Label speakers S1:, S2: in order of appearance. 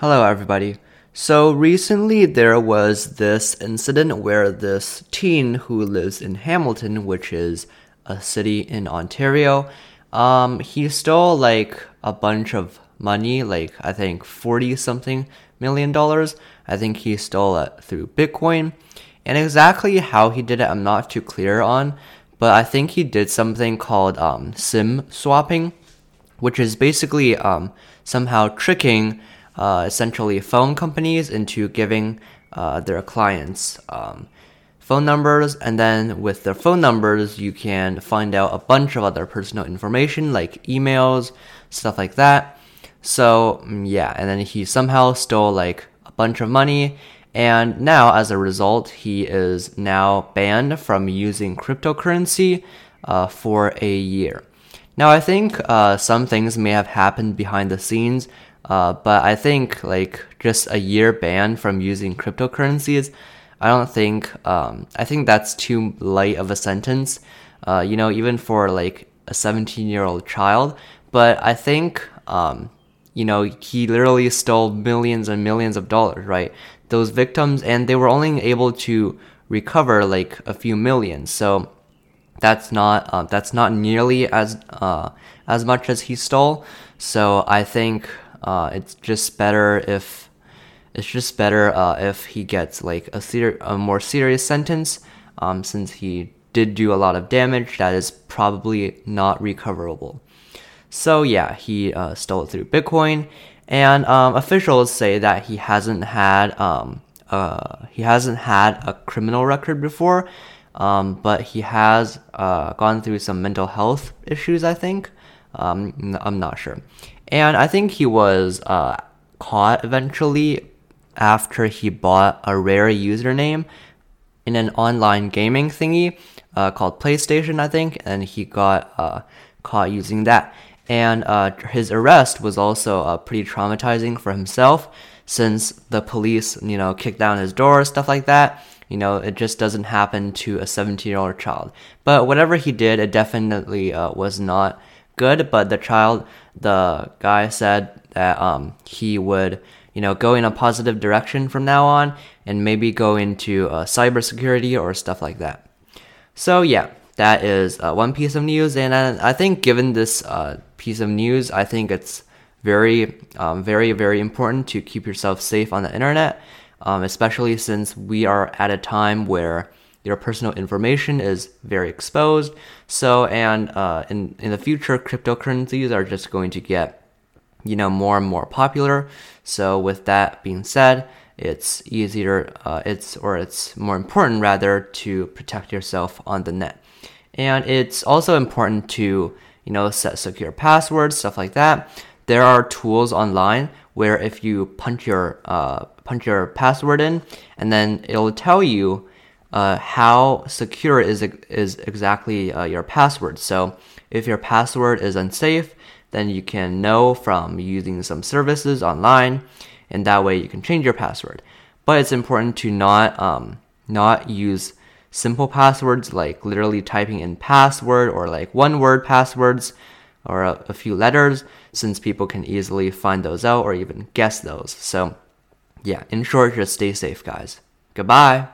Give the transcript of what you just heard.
S1: Hello, everybody. So recently there was this incident where this teen who lives in Hamilton, which is a city in Ontario, um, he stole like a bunch of money, like I think 40 something million dollars. I think he stole it through Bitcoin. And exactly how he did it, I'm not too clear on, but I think he did something called um, SIM swapping, which is basically um, somehow tricking uh, essentially phone companies into giving uh, their clients um, phone numbers, and then with their phone numbers, you can find out a bunch of other personal information like emails, stuff like that. So, mm, yeah, and then he somehow stole like a bunch of money, and now as a result, he is now banned from using cryptocurrency uh, for a year. Now, I think uh, some things may have happened behind the scenes uh, but I think like just a year ban from using cryptocurrencies, I don't think um, I think that's too light of a sentence. Uh, you know, even for like a 17 year old child. But I think um, you know he literally stole millions and millions of dollars, right? Those victims, and they were only able to recover like a few million. So that's not uh, that's not nearly as uh, as much as he stole. So I think uh, it's just better if it's just better uh, if he gets like a, ser- a more serious sentence, um, since he did do a lot of damage that is probably not recoverable. So yeah, he uh, stole it through Bitcoin, and um, officials say that he hasn't had um, uh, he hasn't had a criminal record before, um, but he has uh, gone through some mental health issues. I think um, I'm not sure, and I think he was uh, caught eventually after he bought a rare username in an online gaming thingy uh, called PlayStation, I think, and he got uh, caught using that. And uh, his arrest was also uh, pretty traumatizing for himself since the police, you know, kicked down his door, stuff like that. You know, it just doesn't happen to a 17 year old child. But whatever he did, it definitely uh, was not good, but the child, the guy said that um, he would, you know, go in a positive direction from now on and maybe go into uh, cybersecurity or stuff like that. So, yeah, that is uh, one piece of news. And uh, I think, given this uh, piece of news, I think it's very, um, very, very important to keep yourself safe on the internet, um, especially since we are at a time where your personal information is very exposed. So, and uh, in in the future, cryptocurrencies are just going to get, you know, more and more popular. So, with that being said, it's easier, uh, it's or it's more important rather to protect yourself on the net, and it's also important to you know set secure passwords, stuff like that. There are tools online where if you punch your uh, punch your password in, and then it'll tell you uh, how secure is is exactly uh, your password. So if your password is unsafe, then you can know from using some services online, and that way you can change your password. But it's important to not um, not use simple passwords like literally typing in password or like one word passwords or a, a few letters since people can easily find those out or even guess those. So yeah, in short, just stay safe, guys. Goodbye.